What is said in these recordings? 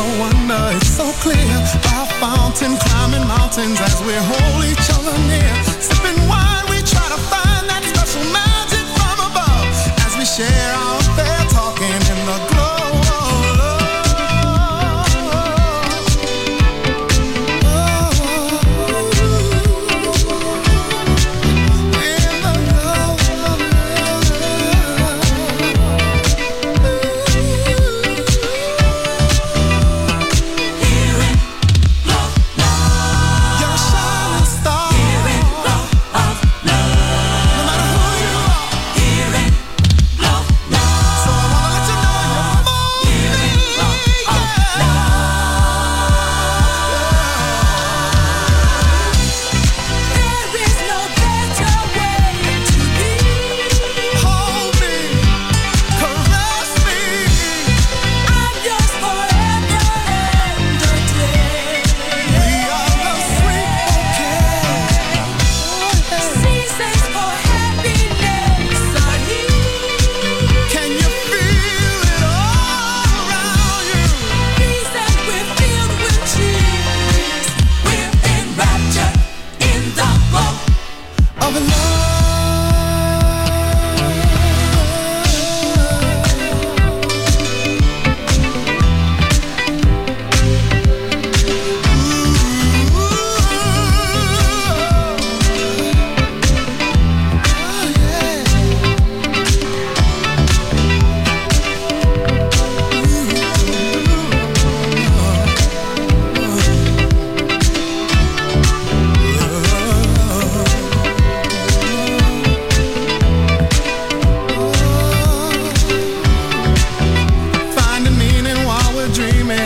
no wonder uh, it's so clear. Our fountain climbing mountains as we hold each other near. Sipping wine, we try to find that special magic from above as we share our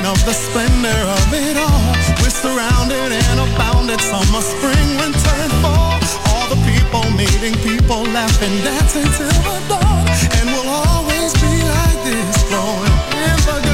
and of the splendor of it all. We're surrounded and abounded, summer, spring, winter, and fall. All the people meeting, people laughing, dancing till the dawn. And we'll always be like this, flowing in the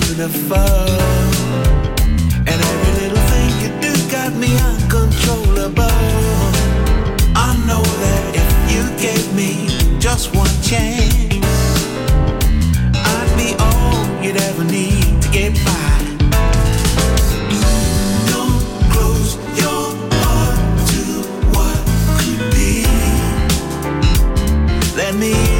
beautiful. And every little thing you do got me uncontrollable. I know that if you gave me just one chance, I'd be all you'd ever need to get by. Don't close your heart to what could be. Let me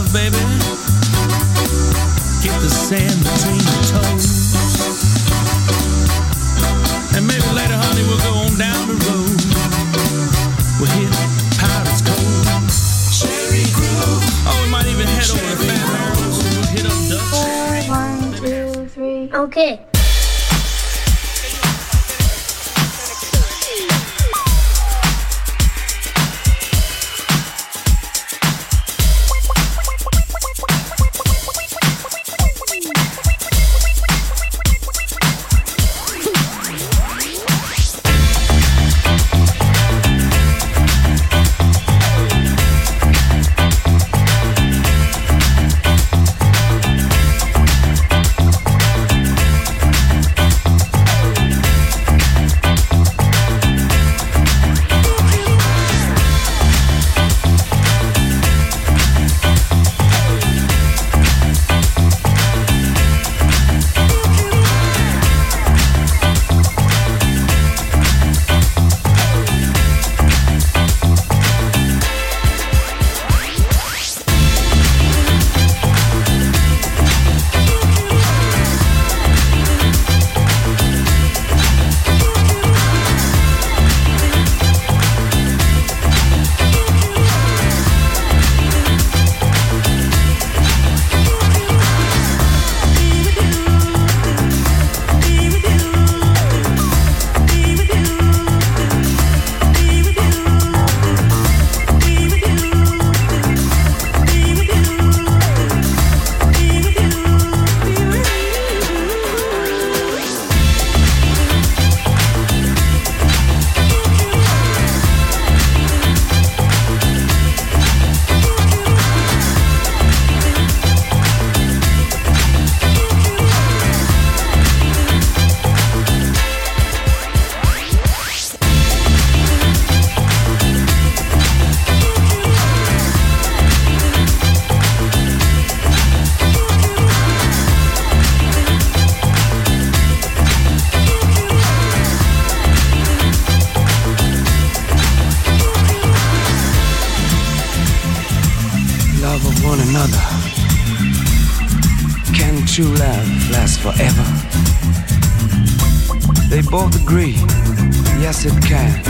love, baby. The sand between your toes. And maybe later, honey, we'll go on down the road. We'll hit Pirates Cove. Cherry Grove. Oh, we might even head over to We'll hit up Dutch. Four, one, two, three. Okay. it can.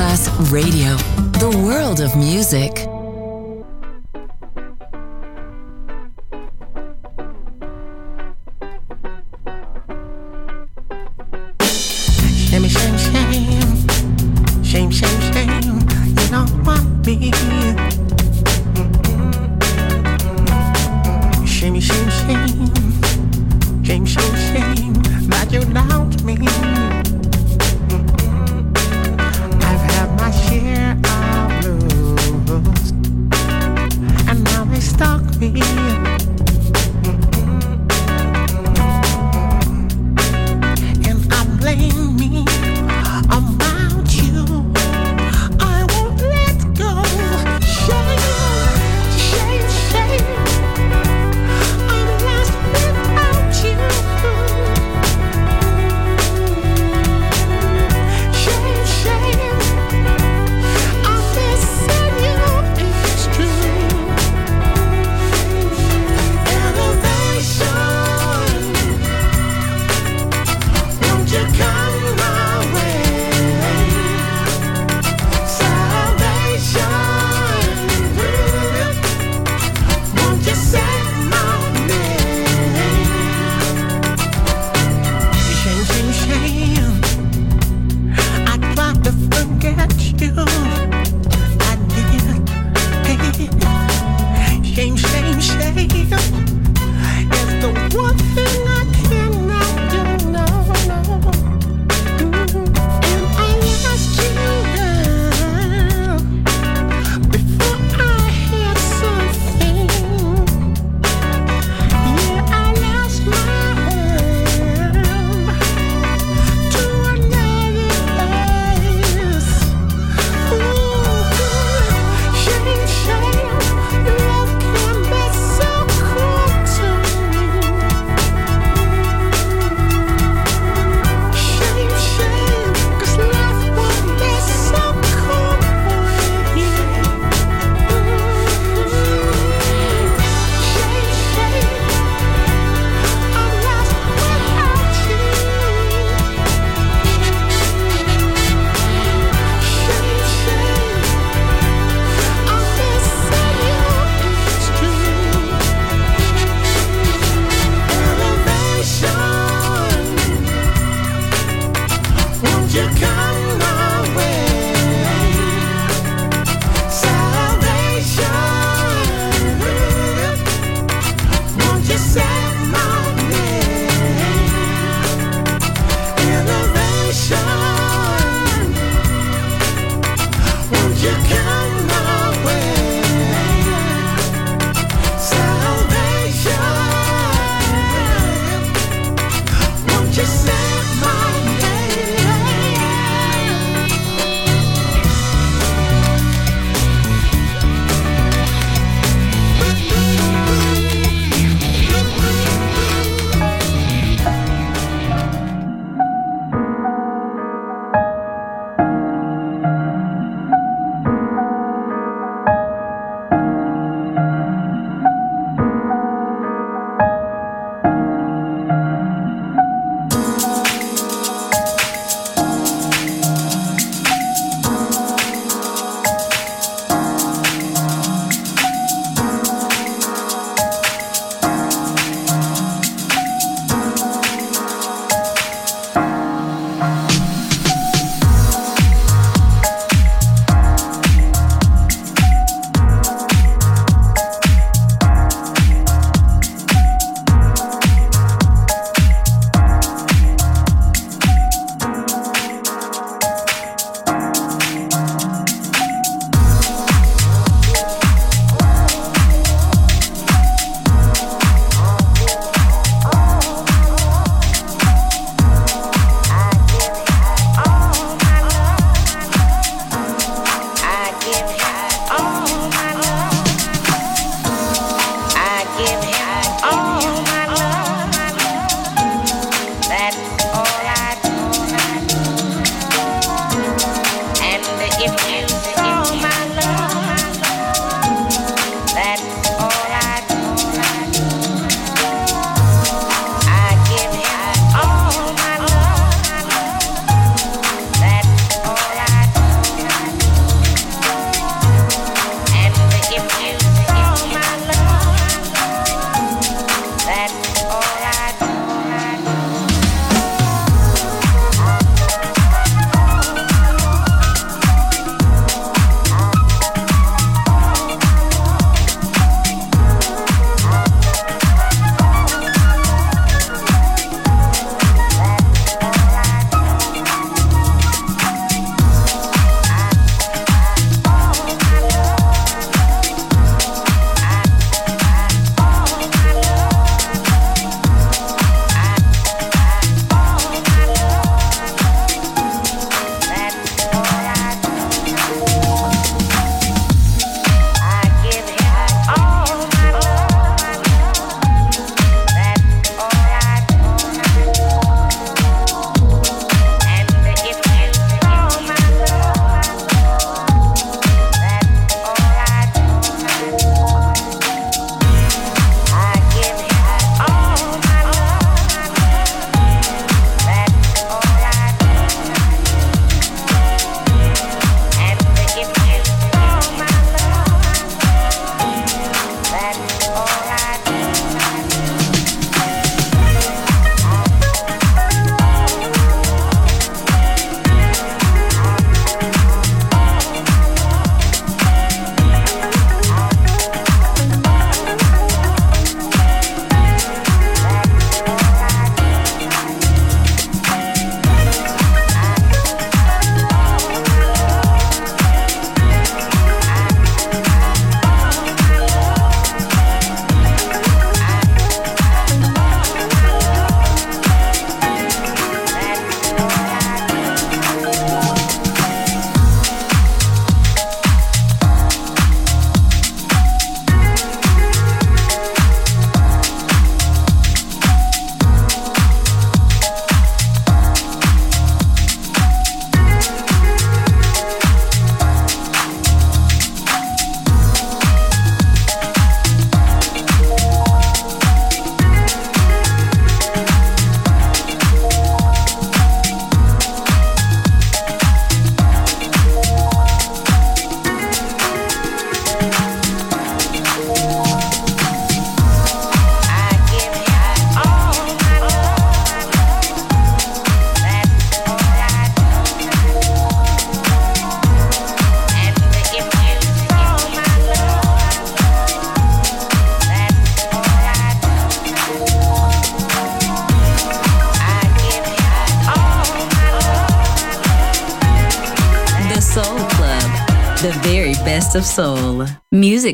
Masterclass Radio,